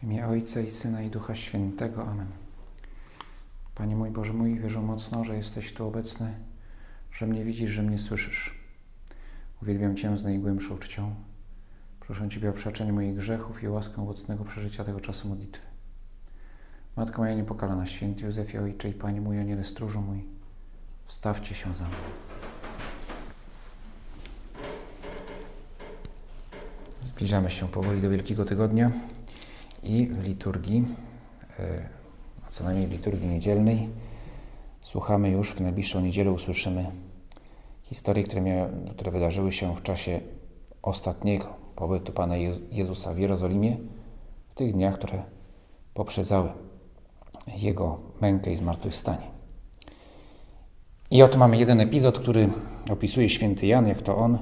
W imię Ojca i Syna i Ducha Świętego. Amen. Panie mój Boże mój, wierzę mocno, że jesteś tu obecny, że mnie widzisz, że mnie słyszysz. Uwielbiam Cię z najgłębszą czcią. Proszę Ciebie o przeczenie moich grzechów i o łaskę owocnego przeżycia tego czasu modlitwy. Matko moja niepokalana, święty Józefie Ojcze i Panie mój, Aniele stróżu mój, wstawcie się za mną. Zbliżamy się powoli do Wielkiego Tygodnia i w liturgii, a co najmniej w liturgii niedzielnej, słuchamy już w najbliższą niedzielę, usłyszymy historie, które, miały, które wydarzyły się w czasie ostatniego pobytu Pana Jezusa w Jerozolimie, w tych dniach, które poprzedzały Jego mękę i zmartwychwstanie. I oto mamy jeden epizod, który opisuje święty Jan, jak to on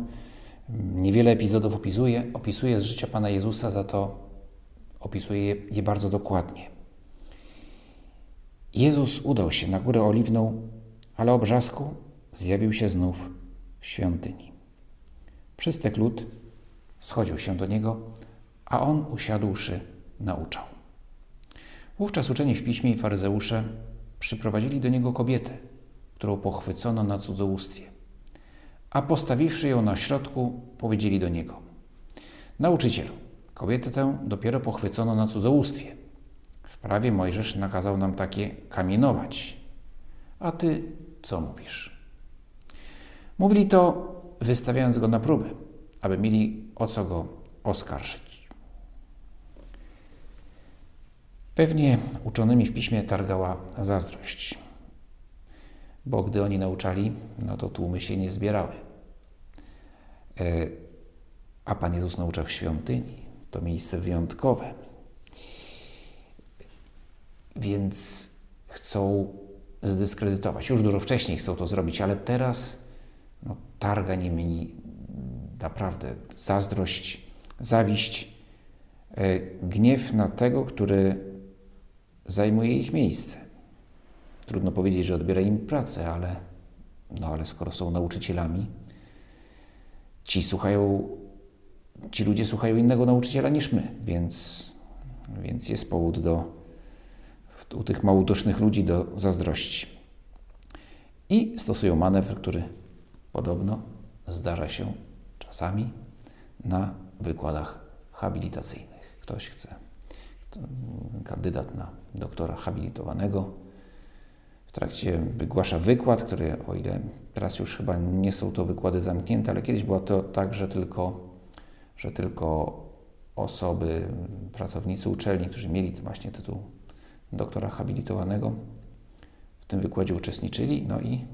niewiele epizodów opisuje, opisuje z życia Pana Jezusa, za to opisuje je, bardzo dokładnie. Jezus udał się na górę oliwną, ale o brzasku zjawił się znów w świątyni. Przystek lud schodził się do niego, a on usiadłszy nauczał. Wówczas uczeni w piśmie i faryzeusze przyprowadzili do niego kobietę, którą pochwycono na cudzołóstwie. A postawiwszy ją na środku, powiedzieli do niego: Nauczycielu, kobietę tę dopiero pochwycono na cudzołóstwie. W prawie Mojżesz nakazał nam takie kamienować. A ty co mówisz? Mówili to, wystawiając go na próbę, aby mieli o co go oskarżyć. Pewnie uczonymi w piśmie targała zazdrość, bo gdy oni nauczali, no to tłumy się nie zbierały. A Pan Jezus nauczał w świątyni, to miejsce wyjątkowe. Więc chcą zdyskredytować. Już dużo wcześniej chcą to zrobić, ale teraz no, targa nimi naprawdę zazdrość, zawiść, gniew na tego, który zajmuje ich miejsce. Trudno powiedzieć, że odbiera im pracę, ale, no ale skoro są nauczycielami, ci słuchają, ci ludzie słuchają innego nauczyciela niż my, więc, więc jest powód do, u tych małodusznych ludzi do zazdrości. I stosują manewr, który podobno zdarza się czasami na wykładach habilitacyjnych. Ktoś chce, kandydat na doktora habilitowanego, w trakcie wygłasza wykład, który, o ile teraz już chyba nie są to wykłady zamknięte, ale kiedyś było to tak, że tylko, że tylko osoby, pracownicy uczelni, którzy mieli właśnie tytuł doktora habilitowanego, w tym wykładzie uczestniczyli, no i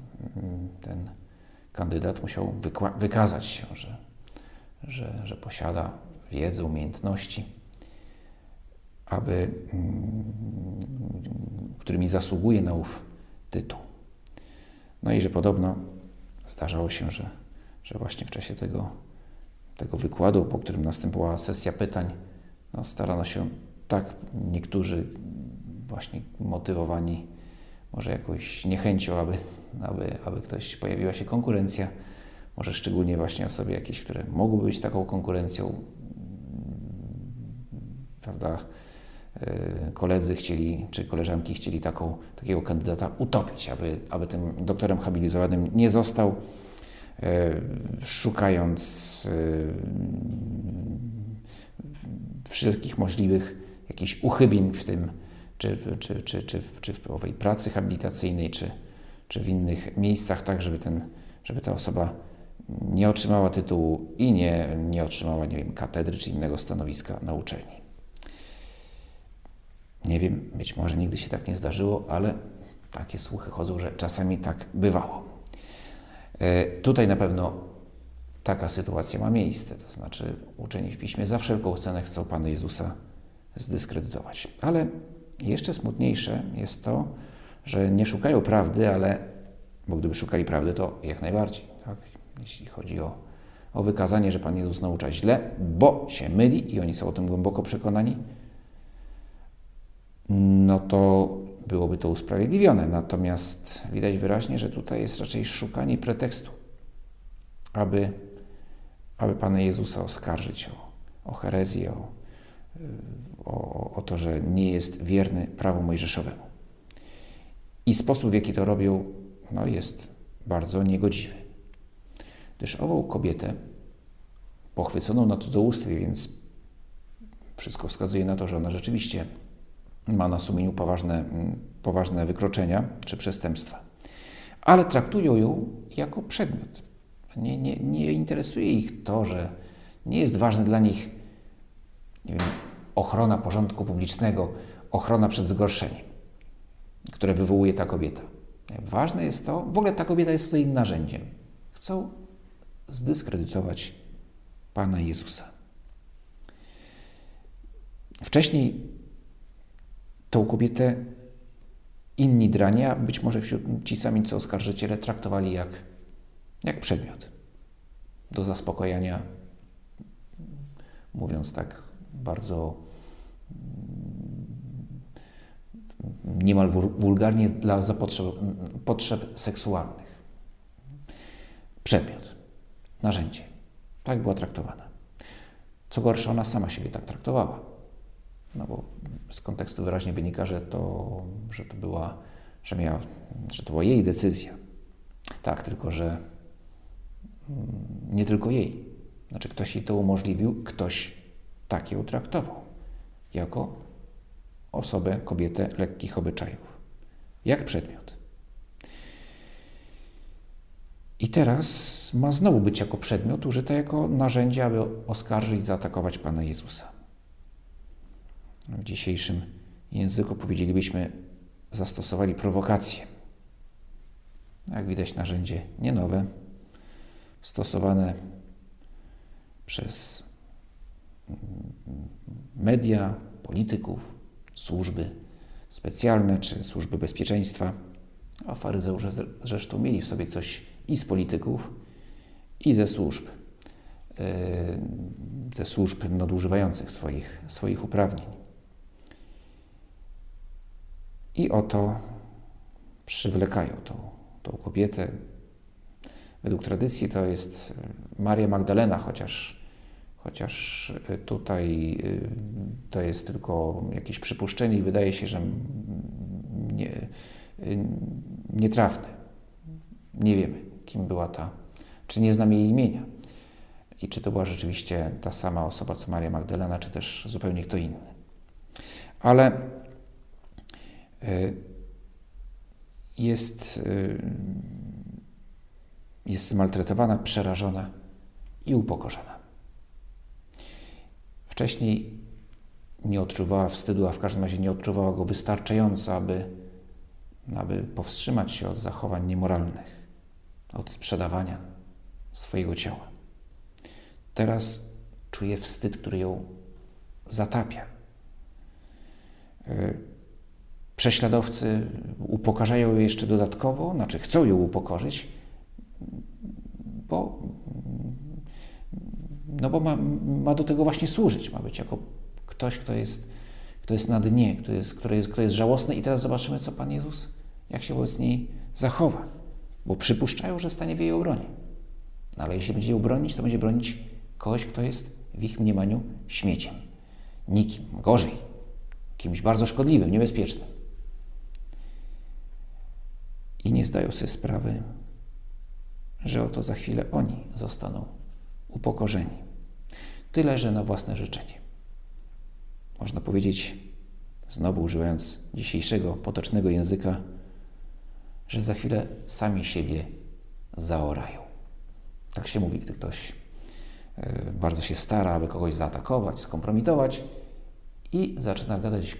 ten kandydat musiał wykazać się, że, że, że posiada wiedzę, umiejętności, aby, którymi zasługuje na ów tytuł. No i że podobno zdarzało się, że, że właśnie w czasie tego, tego wykładu, po którym następowała sesja pytań, no starano się tak niektórzy właśnie motywowani może jakąś niechęcią, aby, aby, aby ktoś pojawiła się konkurencja, może szczególnie właśnie osoby jakieś, które mogłyby być taką konkurencją, prawda, koledzy chcieli, czy koleżanki chcieli taką, takiego kandydata utopić, aby, aby tym doktorem habilitowanym nie został, szukając wszelkich możliwych jakichś uchybień w tym, czy, czy, czy, czy, czy w owej pracy habilitacyjnej, czy, czy w innych miejscach, tak żeby, ten, żeby ta osoba nie otrzymała tytułu i nie, nie otrzymała, nie wiem, katedry czy innego stanowiska na uczelni. Nie wiem, być może nigdy się tak nie zdarzyło, ale takie słuchy chodzą, że czasami tak bywało. Tutaj na pewno taka sytuacja ma miejsce, to znaczy uczeni w piśmie za wszelką cenę chcą Pana Jezusa zdyskredytować. Ale jeszcze smutniejsze jest to, że nie szukają prawdy, ale, bo gdyby szukali prawdy, to jak najbardziej, tak? jeśli chodzi o, o wykazanie, że Pan Jezus naucza źle, bo się myli i oni są o tym głęboko przekonani, no to byłoby to usprawiedliwione. Natomiast widać wyraźnie, że tutaj jest raczej szukanie pretekstu, aby, aby Pana Jezusa oskarżyć o, o herezję, o, o, o to, że nie jest wierny prawu mojżeszowemu. I sposób, w jaki to robił, no, jest bardzo niegodziwy. Gdyż ową kobietę, pochwyconą na cudzołóstwie, więc wszystko wskazuje na to, że ona rzeczywiście ma na sumieniu poważne, poważne wykroczenia czy przestępstwa. Ale traktują ją jako przedmiot. Nie, nie, nie interesuje ich to, że nie jest ważne dla nich wiem, ochrona porządku publicznego, ochrona przed zgorszeniem, które wywołuje ta kobieta. Ważne jest to, w ogóle ta kobieta jest tutaj narzędziem. Chcą zdyskredytować Pana Jezusa. Wcześniej tą kobietę inni drania, być może wśród ci sami co oskarżyciele, traktowali jak, jak przedmiot do zaspokojenia, mówiąc tak bardzo niemal wulgarnie dla zapotrzeb, potrzeb seksualnych. Przedmiot, narzędzie. Tak była traktowana. Co gorsza, ona sama siebie tak traktowała. No bo z kontekstu wyraźnie wynika, że to, że to była, że miała, że to była jej decyzja. Tak, tylko że mm, nie tylko jej. Znaczy ktoś jej to umożliwił, ktoś tak ją traktował. Jako osobę, kobietę lekkich obyczajów. Jak przedmiot. I teraz ma znowu być jako przedmiot użyte jako narzędzie, aby oskarżyć, zaatakować Pana Jezusa. W dzisiejszym języku powiedzielibyśmy, zastosowali prowokację. Jak widać, narzędzie nie nowe, stosowane przez media, polityków, służby specjalne czy służby bezpieczeństwa. A faryzeusze zresztą mieli w sobie coś i z polityków, i ze służb, yy, ze służb nadużywających swoich, swoich uprawnień. I oto przywlekają tą, tą kobietę. Według tradycji to jest Maria Magdalena, chociaż chociaż y, tutaj y, to jest tylko jakieś przypuszczenie i wydaje się, że nie, nietrafne. Nie wiemy, kim była ta, czy nie znamy jej imienia i czy to była rzeczywiście ta sama osoba co Maria Magdalena, czy też zupełnie kto inny. Ale jest, jest zmaltretowana, przerażona i upokorzona. Wcześniej nie odczuwała wstydu, a w każdym razie nie odczuwała go wystarczająco, aby, aby powstrzymać się od zachowań niemoralnych, od sprzedawania swojego ciała. Teraz czuje wstyd, który ją zatapia. Prześladowcy upokarzają ją jeszcze dodatkowo, znaczy chcą ją upokorzyć, bo no bo ma, ma do tego właśnie służyć, ma być jako ktoś, kto jest, kto jest na dnie, kto jest, kto, jest, kto jest żałosny. I teraz zobaczymy, co Pan Jezus, jak się wobec niej zachowa, bo przypuszczają, że stanie w jej obronie. No ale jeśli będzie ją bronić, to będzie bronić kogoś, kto jest w ich mniemaniu śmieciem, nikim, gorzej, kimś bardzo szkodliwym, niebezpiecznym. I nie zdają sobie sprawy, że oto za chwilę oni zostaną upokorzeni. Tyle, że na własne życzenie. Można powiedzieć, znowu używając dzisiejszego potocznego języka, że za chwilę sami siebie zaorają. Tak się mówi, gdy ktoś e, bardzo się stara, aby kogoś zaatakować, skompromitować i zaczyna gadać,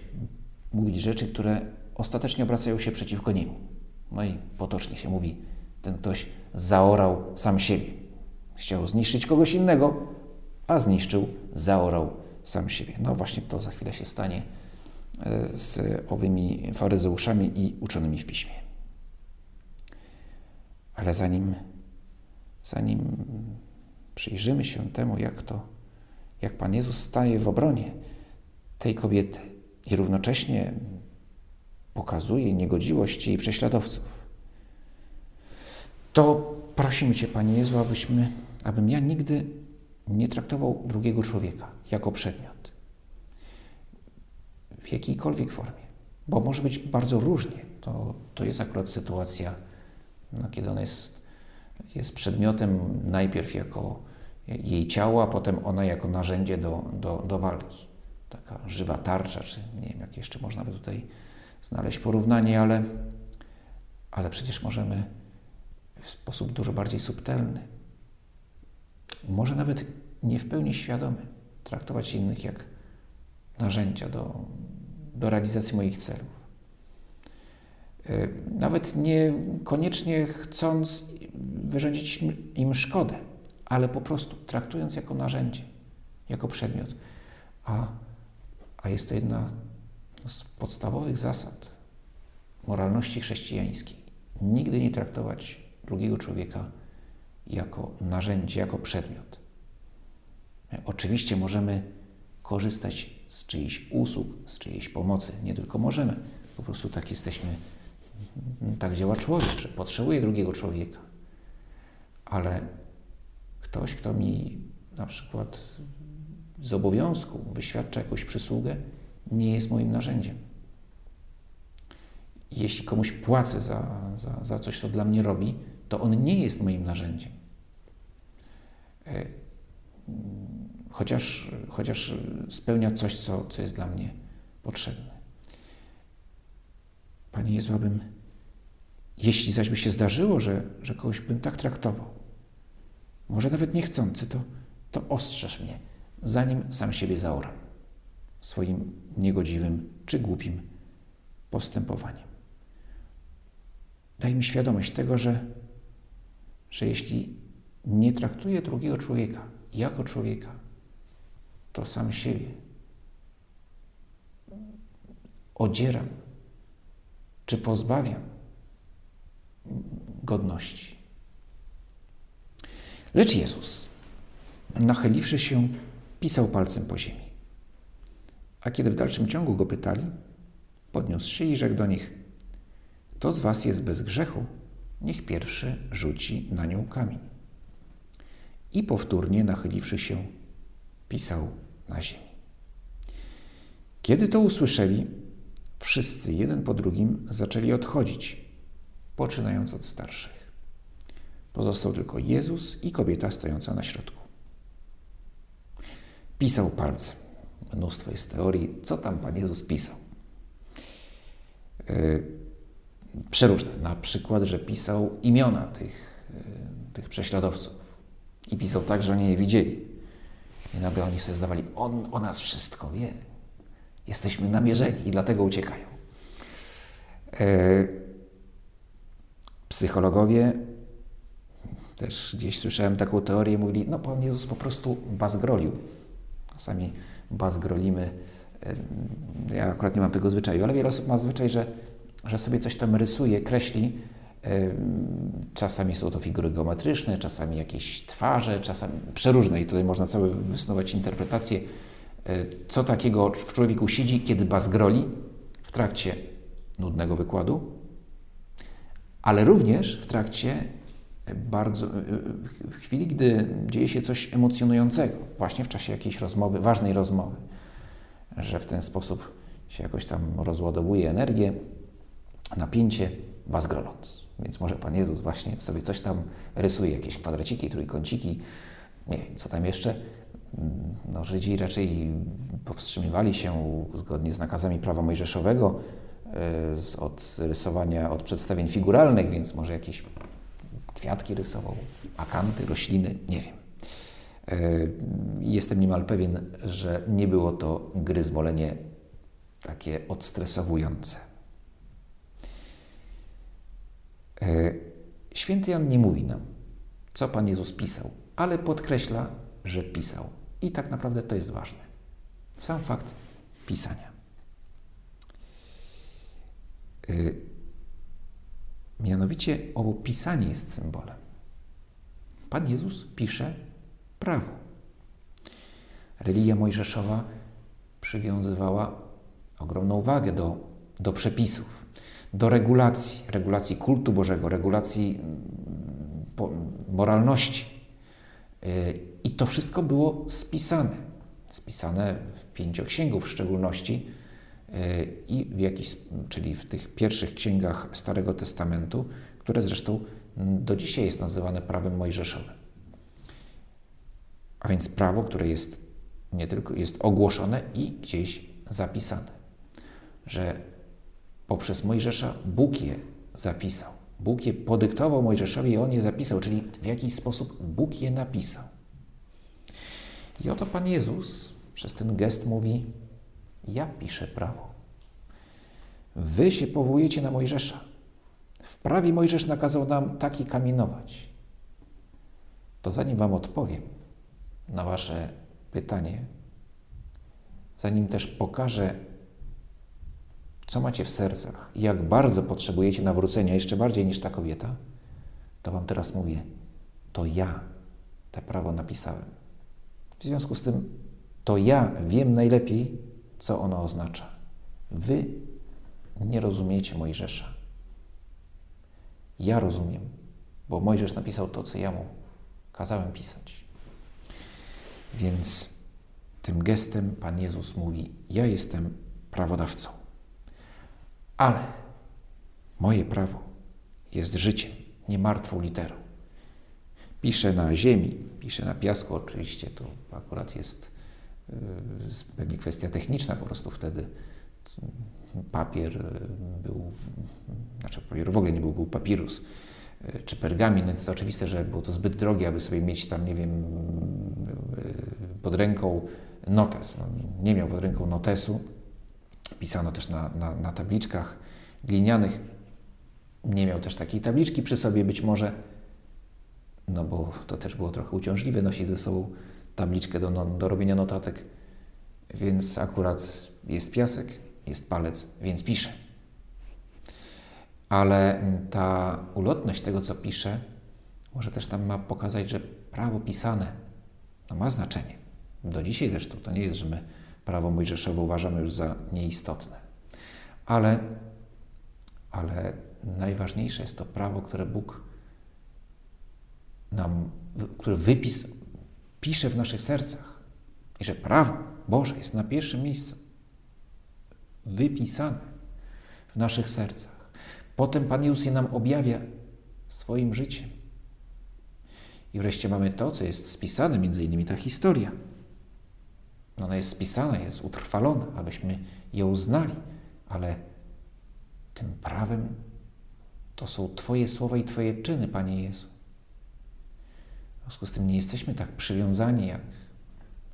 mówić rzeczy, które ostatecznie obracają się przeciwko niemu. No i potocznie się mówi, ten ktoś zaorał sam siebie. Chciał zniszczyć kogoś innego, a zniszczył, zaorał sam siebie. No właśnie to za chwilę się stanie e, z owymi faryzeuszami i uczonymi w piśmie. Ale zanim, zanim przyjrzymy się temu, jak to, jak Pan Jezus staje w obronie tej kobiety i równocześnie pokazuje niegodziwość jej prześladowców, to prosimy Cię, Panie Jezu, abyśmy, abym ja nigdy nie traktował drugiego człowieka jako przedmiot. w jakiejkolwiek formie, bo może być bardzo różnie. To, to jest akurat sytuacja, no, kiedy ona jest, jest przedmiotem najpierw jako jej ciała, a potem ona jako narzędzie do, do, do walki. Taka żywa tarcza, czy nie wiem, jak jeszcze można by tutaj znaleźć porównanie, ale, ale przecież możemy w sposób dużo bardziej subtelny, może nawet nie w pełni świadomy, traktować innych jak narzędzia do, do realizacji moich celów. E, nawet niekoniecznie chcąc wyrządzić im szkodę, ale po prostu traktując jako narzędzie, jako przedmiot. A, a jest to jedna z podstawowych zasad moralności chrześcijańskiej. Nigdy nie traktować drugiego człowieka jako narzędzie, jako przedmiot. Oczywiście możemy korzystać z czyichś usług, z czyjejś pomocy. Nie tylko możemy, po prostu tak jesteśmy, tak działa człowiek, że potrzebuje drugiego człowieka. Ale ktoś, kto mi na przykład z obowiązku wyświadcza jakąś przysługę, nie jest moim narzędziem. Jeśli komuś płacę za, za, za coś, co dla mnie robi, to on nie jest moim narzędziem. E, chociaż, chociaż spełnia coś, co, co jest dla mnie potrzebne. Panie Jezu, abym, jeśli zaś by się zdarzyło, że, że kogoś bym tak traktował, może nawet niechcący, to, to ostrzeż mnie, zanim sam siebie zaoram swoim niegodziwym czy głupim postępowaniem. Daj mi świadomość tego, że, że jeśli nie traktuję drugiego człowieka jako człowieka, to sam siebie odzieram czy pozbawiam godności. Lecz Jezus, nachyliwszy się, pisał palcem po ziemi. A kiedy w dalszym ciągu go pytali, podniósł się i rzekł do nich: Kto z was jest bez grzechu, niech pierwszy rzuci na nią kamień. I powtórnie, nachyliwszy się, pisał na ziemi. Kiedy to usłyszeli, wszyscy jeden po drugim zaczęli odchodzić, poczynając od starszych. Pozostał tylko Jezus i kobieta stojąca na środku. Pisał palcem. Mnóstwo jest teorii, co tam Pan Jezus pisał. Yy, przeróżne. Na przykład, że pisał imiona tych, yy, tych prześladowców. I pisał tak, że oni je widzieli. I nagle oni sobie zdawali, on o nas wszystko wie. Jesteśmy namierzeni i dlatego uciekają. Yy, psychologowie też gdzieś słyszałem taką teorię, mówili, no Pan Jezus po prostu bazgrolił. Czasami bazgrolimy. Ja akurat nie mam tego zwyczaju, ale wiele osób ma zwyczaj, że, że sobie coś tam rysuje, kreśli. Czasami są to figury geometryczne, czasami jakieś twarze, czasami przeróżne i tutaj można całe wysnuwać interpretacje, e, co takiego w człowieku siedzi, kiedy bazgroli w trakcie nudnego wykładu, ale również w trakcie bardzo, w chwili, gdy dzieje się coś emocjonującego, właśnie w czasie jakiejś rozmowy, ważnej rozmowy, że w ten sposób się jakoś tam rozładowuje energię, napięcie, bazgroląc. Więc może Pan Jezus właśnie sobie coś tam rysuje, jakieś kwadraciki, trójkąciki, nie wiem, co tam jeszcze. No, Żydzi raczej powstrzymywali się zgodnie z nakazami prawa mojżeszowego e, od rysowania, od przedstawień figuralnych, więc może jakieś kwiatki rysował, akanty, rośliny, nie wiem. E, jestem niemal pewien, że nie było to gryzmolenie takie odstresowujące. E, święty Jan nie mówi nam, co Pan Jezus pisał, ale podkreśla, że pisał. I tak naprawdę to jest ważne. Sam fakt pisania. Mianowicie owo pisanie jest symbolem. Pan Jezus pisze prawo. Religia mojżeszowa przywiązywała ogromną wagę do, do przepisów, do regulacji, regulacji kultu Bożego, regulacji mm, moralności. Y, I to wszystko było spisane. Spisane w pięcioksięgu w szczególności, i w jakiś, czyli w tych pierwszych księgach Starego Testamentu, które zresztą do dzisiaj jest nazywane prawem mojżeszowym. A więc prawo, które jest nie tylko jest ogłoszone i gdzieś zapisane, że poprzez Mojżesza Bóg je zapisał. Bóg je podyktował Mojżeszowi i on je zapisał, czyli w jakiś sposób Bóg je napisał. I oto Pan Jezus przez ten gest mówi: Ja piszę prawo. Wy się powołujecie na Mojżesza. W prawie Mojżesz nakazał nam taki kamienować. To zanim Wam odpowiem na Wasze pytanie, zanim też pokażę, co macie w sercach i jak bardzo potrzebujecie nawrócenia, jeszcze bardziej niż ta kobieta, to Wam teraz mówię, to ja te prawo napisałem. W związku z tym, to ja wiem najlepiej, co ono oznacza. Wy nie rozumiecie Mojżesza. Ja rozumiem, bo Mojżesz napisał to, co ja mu kazałem pisać. Więc tym gestem Pan Jezus mówi: Ja jestem prawodawcą, ale moje prawo jest życiem, nie martwą literą. Piszę na ziemi, piszę na piasku, oczywiście to akurat jest pewnie kwestia techniczna, po prostu wtedy papier yy, był, znaczy papier w ogóle nie był, był papirus yy, czy pergamin. To jest oczywiste, że było to zbyt drogie, aby sobie mieć tam, nie wiem, pod ręką notes. No, nie miał pod ręką notesu. Pisano też na, na, na tabliczkach glinianych. Nie miał też takiej tabliczki przy sobie, być może, no bo to też było trochę uciążliwe nosić ze sobą tabliczkę do, no, do robienia notatek. Więc akurat jest piasek, jest palec, więc pisze. Ale ta ulotność tego, co pisze, może też nam ma pokazać, że prawo pisane no, ma znaczenie. Do dzisiaj zresztą to nie jest, że my prawo mojżeszowe uważamy już za nieistotne. Ale, ale najważniejsze jest to prawo, które Bóg nam, które wypis, pisze w naszych sercach. I że prawo Boże jest na pierwszym miejscu. Wypisane w naszych sercach. Potem Pan Jezus je nam objawia swoim życiem. I wreszcie mamy to, co jest spisane, między innymi ta historia. Ona jest spisana, jest utrwalona, abyśmy ją uznali, ale tym prawem to są Twoje słowa i Twoje czyny, Panie Jezu. W związku z tym nie jesteśmy tak przywiązani jak,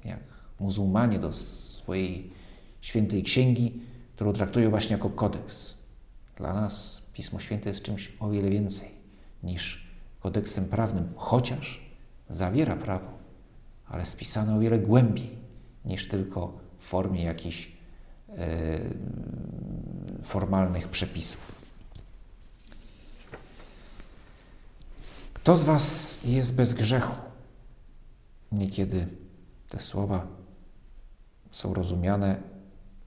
jak muzułmanie do swojej świętej księgi, którą traktują właśnie jako kodeks. Dla nas Pismo Święte jest czymś o wiele więcej niż kodeksem prawnym, chociaż zawiera prawo, ale spisane o wiele głębiej niż tylko w formie jakichś e, formalnych przepisów. Kto z Was jest bez grzechu? Niekiedy te słowa są rozumiane,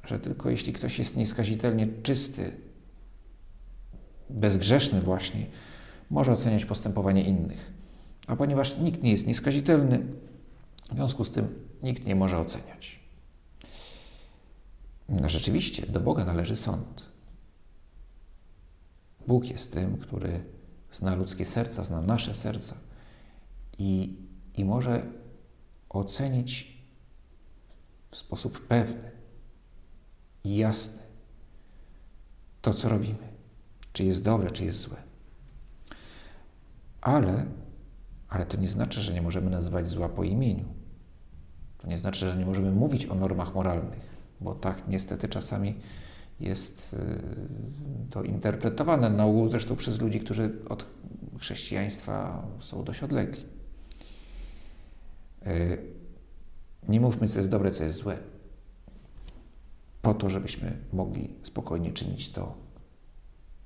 że tylko jeśli ktoś jest nieskazitelnie czysty, bezgrzeszny właśnie, może oceniać postępowanie innych. A ponieważ nikt nie jest nieskazitelny, w związku z tym nikt nie może oceniać. No rzeczywiście, do Boga należy sąd. Bóg jest tym, który zna ludzkie serca, zna nasze serca i, i może ocenić w sposób pewny i jasny to, co robimy. Czy jest dobre, czy jest złe. Ale, ale to nie znaczy, że nie możemy nazywać zła po imieniu. To nie znaczy, że nie możemy mówić o normach moralnych, bo tak niestety czasami jest y, to interpretowane na ogół zresztą przez ludzi, którzy od chrześcijaństwa są dość odlegli. Y, nie mówmy, co jest dobre, co jest złe, po to, żebyśmy mogli spokojnie czynić to,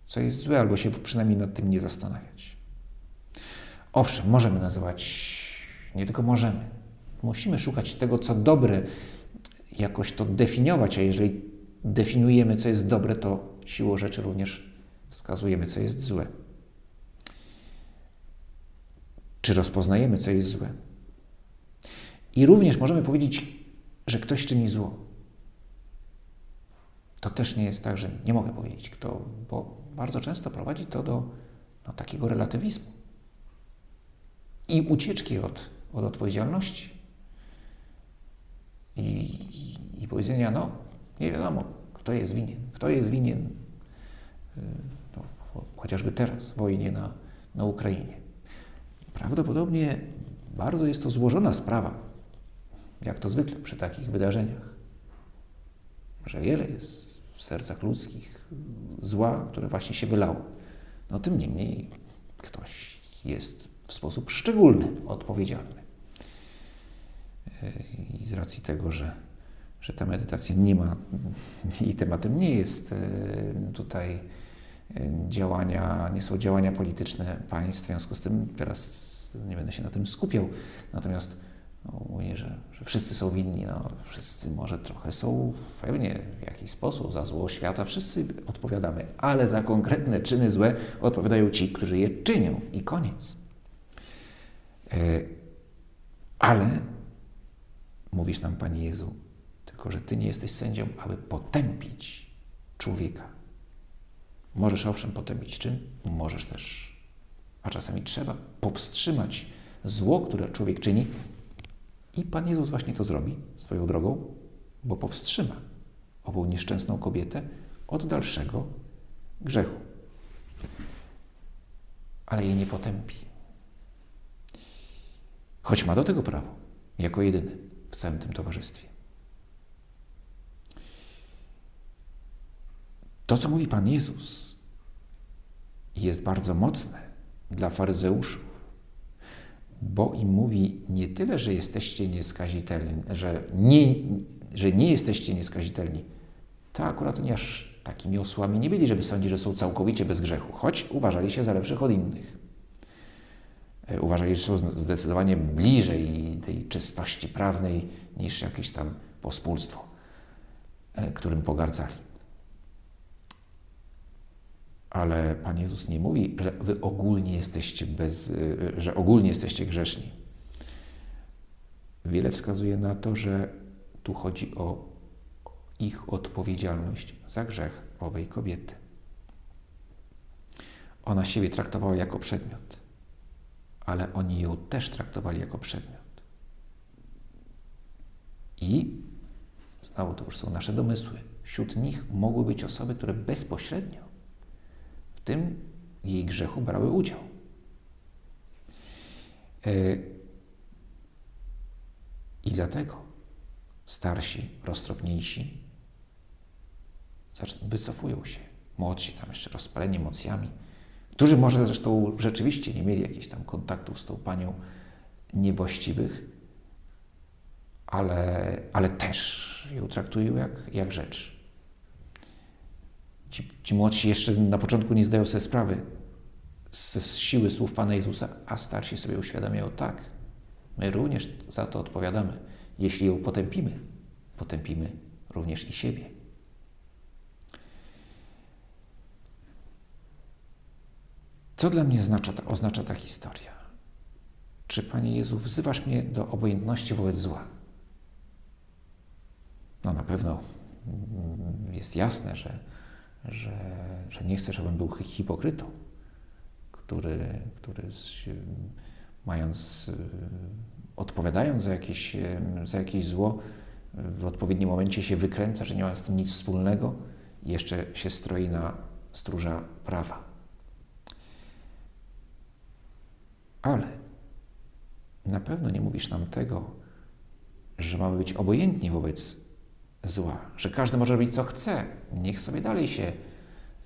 co jest złe, albo się przynajmniej nad tym nie zastanawiać. Owszem, możemy nazywać, nie tylko możemy, musimy szukać tego, co dobre, jakoś to definiować, a jeżeli definiujemy, co jest dobre, to siłą rzeczy również wskazujemy, co jest złe. Czy rozpoznajemy, co jest złe? I również możemy powiedzieć, że ktoś czyni zło. To też nie jest tak, że nie mogę powiedzieć kto, bo bardzo często prowadzi to do no, takiego relatywizmu i ucieczki od, od odpowiedzialności. I, i, I powiedzenia, no, nie wiadomo, kto jest winien, kto jest winien, y, no, chociażby teraz, wojnie na, na Ukrainie. Prawdopodobnie bardzo jest to złożona sprawa, jak to zwykle przy takich wydarzeniach, że wiele jest w sercach ludzkich zła, które właśnie się wylało. No tym niemniej ktoś jest w sposób szczególny odpowiedzialny. I z racji tego, że, że ta medytacja nie ma i tematem nie jest e, tutaj e, działania, nie są działania polityczne państw, w związku z tym teraz nie będę się na tym skupiał. Natomiast no, mówię, że, że wszyscy są winni, no, wszyscy może trochę są pewnie w jakiś sposób za zło świata, wszyscy odpowiadamy, ale za konkretne czyny złe odpowiadają ci, którzy je czynią i koniec. E, ale mówisz nam, Panie Jezu, tylko że Ty nie jesteś sędzią, aby potępić człowieka. Możesz owszem potępić czyn, możesz też, a czasami trzeba powstrzymać zło, które człowiek czyni. I Pan Jezus właśnie to zrobi swoją drogą, bo powstrzyma ową nieszczęsną kobietę od dalszego grzechu. Ale jej nie potępi choć ma do tego prawo, jako jedyny w całym tym towarzystwie. To, co mówi Pan Jezus, jest bardzo mocne dla faryzeuszów, bo im mówi nie tyle, że jesteście nieskazitelni, że nie, że nie jesteście nieskazitelni, to akurat oni aż takimi osłami nie byli, żeby sądzić, że są całkowicie bez grzechu, choć uważali się za lepszych od innych. E, uważali, że są zdecydowanie bliżej tej czystości prawnej niż jakieś tam pospólstwo, e, którym pogardzali. Ale Pan Jezus nie mówi, że wy ogólnie jesteście bez, e, że ogólnie jesteście grzeszni. Wiele wskazuje na to, że tu chodzi o ich odpowiedzialność za grzech owej kobiety. Ona siebie traktowała jako przedmiot ale oni ją też traktowali jako przedmiot. I znowu to już są nasze domysły. Wśród nich mogły być osoby, które bezpośrednio tym jej grzechu brały udział. E, I dlatego starsi, roztropniejsi wycofują się. Młodsi tam jeszcze rozpaleni emocjami którzy może zresztą rzeczywiście nie mieli jakichś tam kontaktów z tą panią niewłaściwych, ale, ale też ją traktują jak, jak rzecz. Ci, ci młodsi jeszcze na początku nie zdają sobie sprawy z, z siły słów Pana Jezusa, a starsi sobie uświadamiają tak. My również za to odpowiadamy. Jeśli ją potępimy, potępimy również i siebie. Co dla mnie oznacza ta, oznacza ta historia? Czy, Panie Jezu, wzywasz mnie do obojętności wobec zła? No na pewno jest jasne, że, że, że nie chcę, żebym był hipokrytą, który, który mając, y, odpowiadając za jakieś, y, za jakieś zło, w odpowiednim momencie się wykręca, że nie ma z tym nic wspólnego i jeszcze się stroi na stróża prawa. Ale na pewno nie mówisz nam tego, że mamy być obojętni wobec zła, że każdy może robić co chce, niech sobie dalej się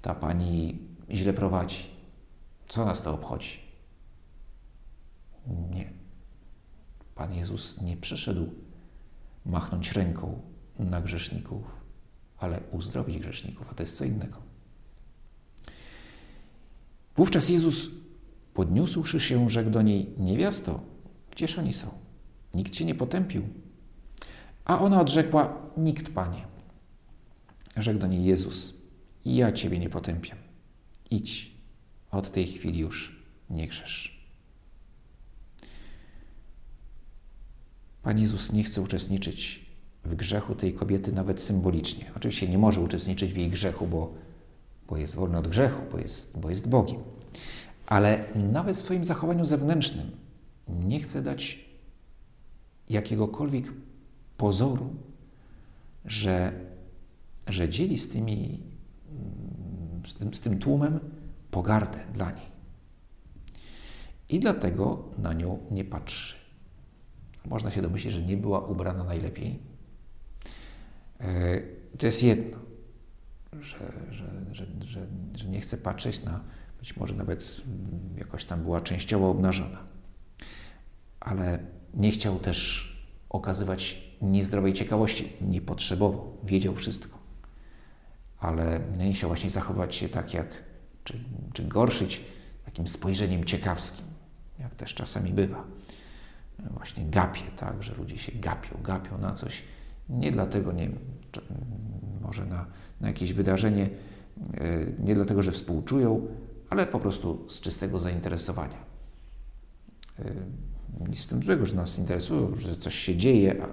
ta pani źle prowadzi. Co nas to obchodzi? Nie. Pan Jezus nie przyszedł machnąć ręką na grzeszników, ale uzdrowić grzeszników, a to jest co innego. Wówczas Jezus Podniósłszy się, rzekł do niej: Niewiasto, gdzież oni są? Nikt cię nie potępił. A ona odrzekła: Nikt, panie. Rzekł do niej Jezus: ja ciebie nie potępiam. Idź, od tej chwili już nie grzesz. Pan Jezus nie chce uczestniczyć w grzechu tej kobiety nawet symbolicznie. Oczywiście nie może uczestniczyć w jej grzechu, bo, bo jest wolny od grzechu, bo jest, bo jest Bogiem. Ale nawet w swoim zachowaniu zewnętrznym nie chce dać jakiegokolwiek pozoru, że, że dzieli z, tymi, z, tym, z tym tłumem pogardę dla niej. I dlatego na nią nie patrzy. Można się domyślić, że nie była ubrana najlepiej. E, to jest jedno, że, że, że, że, że nie chce patrzeć na, być może nawet jakoś tam była częściowo obnażona. Ale nie chciał też okazywać niezdrowej ciekawości. Nie potrzebował, wiedział wszystko. Ale nie chciał właśnie zachować się tak jak, czy, czy gorszyć takim spojrzeniem ciekawskim, jak też czasami bywa. Właśnie gapie, tak, że ludzie się gapią, gapią na coś. Nie dlatego, nie może na, na jakieś wydarzenie, e, nie dlatego, że współczują, ale po prostu z czystego zainteresowania. Nic w tym złego, że nas interesują, że coś się dzieje,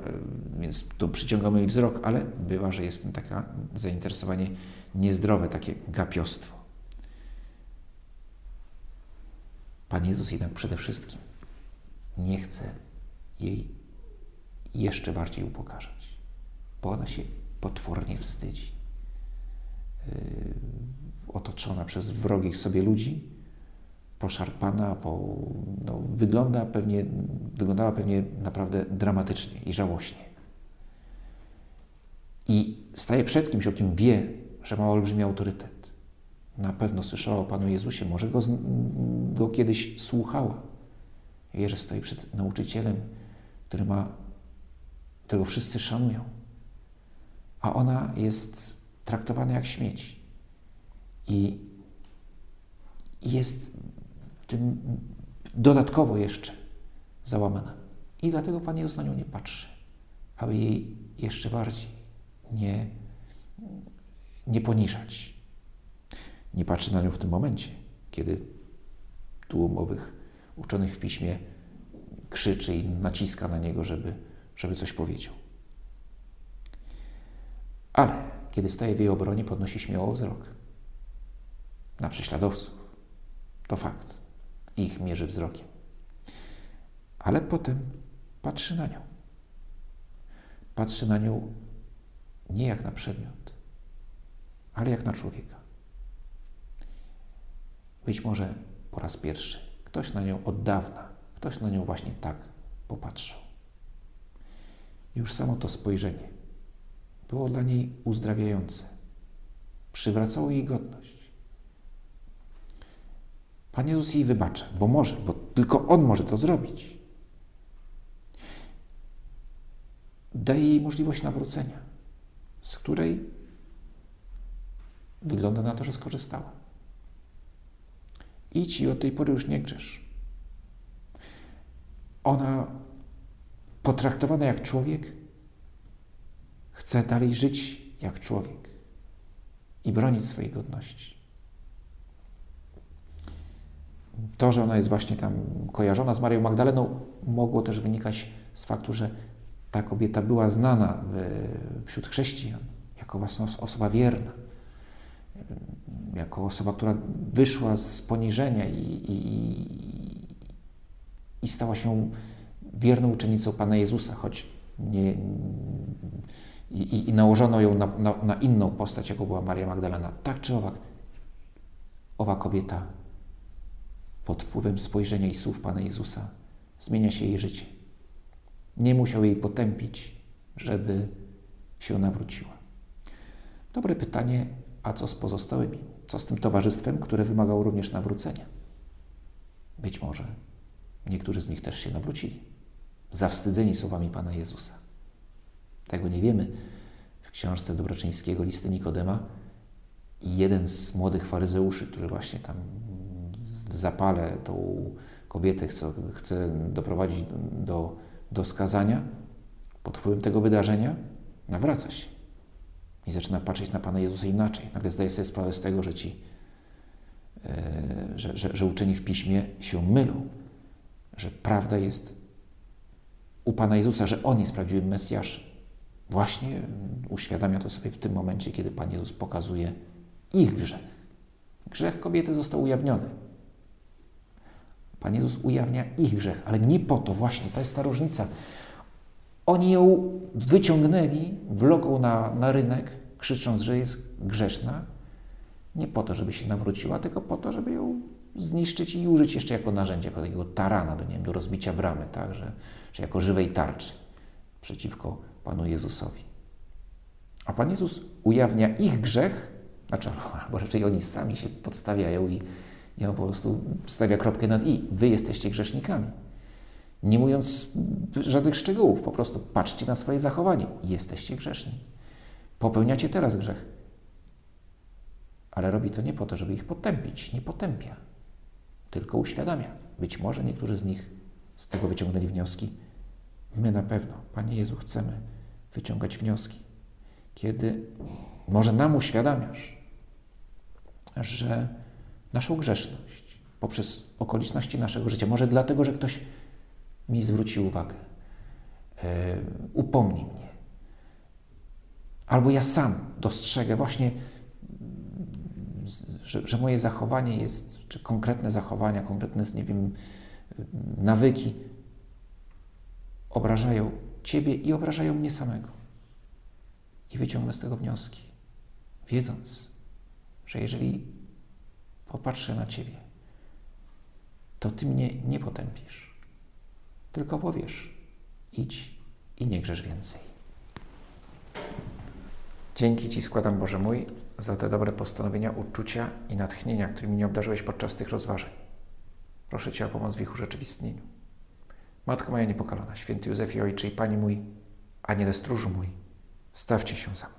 więc to przyciągamy ich wzrok, ale bywa, że jest w tym takie zainteresowanie niezdrowe, takie gapiostwo. Pan Jezus jednak przede wszystkim nie chce jej jeszcze bardziej upokarzać, bo ona się potwornie wstydzi. Yy, otoczona przez wrogich sobie ludzi, poszarpana, po, no, wygląda pewnie, wyglądała pewnie naprawdę dramatycznie i żałośnie. I staje przed kimś, o kim wie, że ma olbrzymi autorytet. Na pewno słyszała o Panu Jezusie, może go, go kiedyś słuchała. Wie, że stoi przed nauczycielem, który ma, którego wszyscy szanują. A ona jest traktowana jak śmieć. I jest tym dodatkowo jeszcze załamana. I dlatego Pan Jezus na nią nie patrzy, aby jej jeszcze bardziej nie, nie poniżać. Nie patrzy na nią w tym momencie, kiedy tłum owych uczonych w piśmie krzyczy i naciska na niego, żeby, żeby coś powiedział. Ale kiedy staje w jej obronie, podnosi śmiało wzrok na prześladowców. To fakt ich mierzy wzrokiem. Ale potem patrzy na nią. Patrzy na nią nie jak na przedmiot, ale jak na człowieka. Być może po raz pierwszy ktoś na nią od dawna, ktoś na nią właśnie tak popatrzył. Już samo to spojrzenie było dla niej uzdrawiające. Przywracało jej godność. Pan Jezus jej wybacza, bo może, bo tylko On może to zrobić. Daje jej możliwość nawrócenia, z której wygląda na to, że skorzystała. Idź i od tej pory już nie grzesz. Ona, potraktowana jak człowiek, chce dalej żyć jak człowiek i bronić swojej godności. To, że ona jest właśnie tam kojarzona z Marią Magdaleną, mogło też wynikać z faktu, że ta kobieta była znana w, wśród chrześcijan jako właśnie osoba wierna, jako osoba, która wyszła z poniżenia i, i, i stała się wierną uczennicą Pana Jezusa, choć nie, i, i nałożono ją na, na, na inną postać, jaką była Maria Magdalena. Tak czy owak, owa kobieta pod wpływem spojrzenia i słów Pana Jezusa zmienia się jej życie. Nie musiał jej potępić, żeby się nawróciła. Dobre pytanie, a co z pozostałymi? Co z tym towarzystwem, które wymagało również nawrócenia? Być może niektórzy z nich też się nawrócili, zawstydzeni słowami Pana Jezusa. Tego nie wiemy. W książce Dobroczyńskiego listy Nikodema jeden z młodych faryzeuszy, który właśnie tam zapale tą kobietę chce, chce doprowadzić do, do skazania, pod wpływem tego wydarzenia nawraca się i zaczyna patrzeć na Pana Jezusa inaczej. Nagle zdaje sobie sprawę z tego, że ci, e, że, że, że uczeni w Piśmie się mylą, że prawda jest u Pana Jezusa, że On jest prawdziwym Mesjaszem, właśnie uświadamia to sobie w tym momencie, kiedy Pan Jezus pokazuje ich grzech. Grzech kobiety został ujawniony. Pan Jezus ujawnia ich grzech, ale nie po to właśnie, to jest ta różnica. Oni ją wyciągnęli, wlogą na, na rynek, krzycząc, że jest grzeszna, nie po to, żeby się nawróciła, tylko po to, żeby ją zniszczyć i użyć jeszcze jako narzędzie, jako takiego tarana do, nie wiem, do rozbicia bramy, tak? że, że jako żywej tarczy przeciwko Panu Jezusowi. A Pan Jezus ujawnia ich grzech, znaczy, albo raczej oni sami się podstawiają i, on po prostu stawia kropkę nad i. Wy jesteście grzesznikami. Nie mówiąc żadnych szczegółów, po prostu patrzcie na swoje zachowanie. Jesteście grzeszni. Popełniacie teraz grzech. Ale robi to nie po to, żeby ich potępić. Nie potępia, tylko uświadamia. Być może niektórzy z nich z tego wyciągnęli wnioski. My na pewno, Panie Jezu, chcemy wyciągać wnioski. Kiedy może nam uświadamiasz, że naszą grzeszność poprzez okoliczności naszego życia, może dlatego, że ktoś mi zwróci uwagę, yy, upomni mnie, albo ja sam dostrzegę właśnie, że, że moje zachowanie jest, czy konkretne zachowania, konkretne, nie wiem, nawyki obrażają Ciebie i obrażają mnie samego. I wyciągnę z tego wnioski, wiedząc, że jeżeli popatrzę na Ciebie, to Ty mnie nie potępisz, tylko powiesz, idź i nie grzesz więcej. Dzięki Ci składam, Boże mój, za te dobre postanowienia, uczucia i natchnienia, którymi mnie obdarzyłeś podczas tych rozważań. Proszę Cię o pomoc w ich urzeczywistnieniu. Matko moja niepokalana, święty Józefie Ojcze i Panie mój, Aniele stróżu mój, stawcie się za mną.